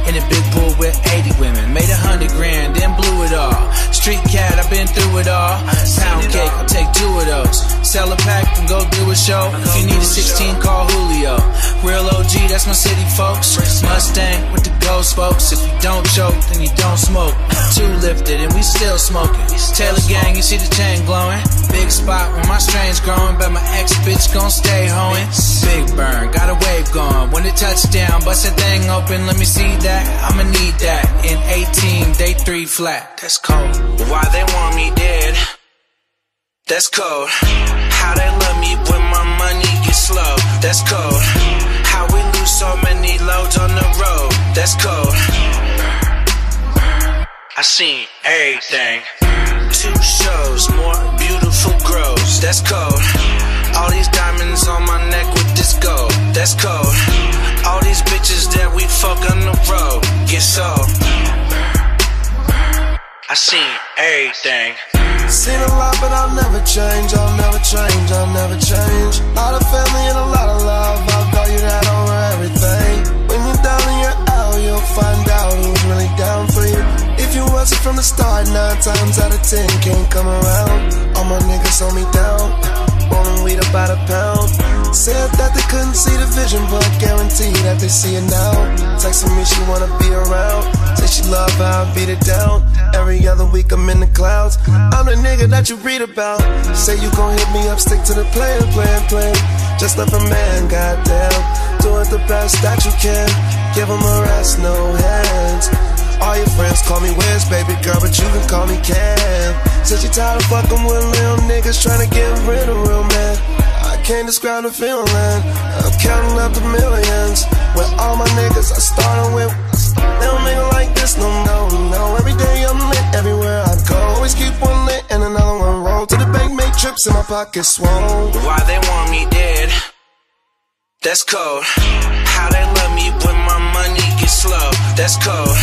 In a big pool with 80 women. Made a hundred grand, then blew it all. Street cat, I've been through it all. Pound cake, I'll take two of those. Sell a pack and go do a show. If you need a 16, call Julio. Real OG, that's my city, folks. Mustang with the ghost spokes. If you don't choke, then you don't smoke. Two lifted and we still smoking. Taylor gang, you see the chain glowing. Big spot where my strain's growing. but my ex bitch gon' stay hoeing. Big burn, got a wave going. When it touch down, bust that thing open, let me see that. I'ma need that. In 18, day three flat. That's cold. Why they want me dead? That's cold. How they love me when my money gets slow. That's cold. So many loads on the road. That's cold. I seen everything. Two shows, more beautiful grows. That's cold. All these diamonds on my neck with this gold. That's cold. All these bitches that we fuck on the road. Get sold. I seen everything. Seen a lot, but I'll never change. I'll never change. I'll never change. Lot start, nine times out of ten can't come around. All my niggas hold me down. Rolling weed about a pound. Said that they couldn't see the vision, but guaranteed that they see it now. Texting me, she wanna be around. Say she love how I beat it down. Every other week I'm in the clouds. I'm the nigga that you read about. Say you gon' hit me up, stick to the plan, plan, plan. Just love a man, goddamn. Do it the best that you can. Give him a rest, no hands. All your friends call me Wiz, baby girl, but you can call me Cam. Said you tired of fucking with little niggas trying to get rid of real men. I can't describe the feeling. I'm counting up the millions. With all my niggas I started with. They don't nigga like this, no, no, no. Every day I'm lit, everywhere I go. Always keep one lit and another one roll. To the bank, make trips in my pocket swole. Why they want me dead? That's cold. How they love me when my gets slow. That's cold.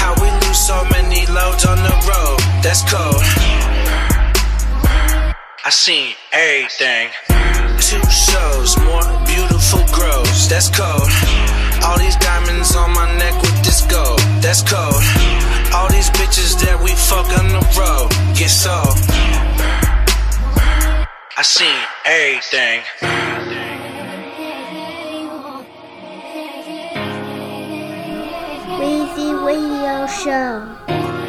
How we lose so many loads on the road. That's cold. I seen everything. Two shows, more beautiful grows. That's cold. All these diamonds on my neck with this gold. That's cold. All these bitches that we fuck on the road. Get sold. I seen everything. Weezy Radio Show.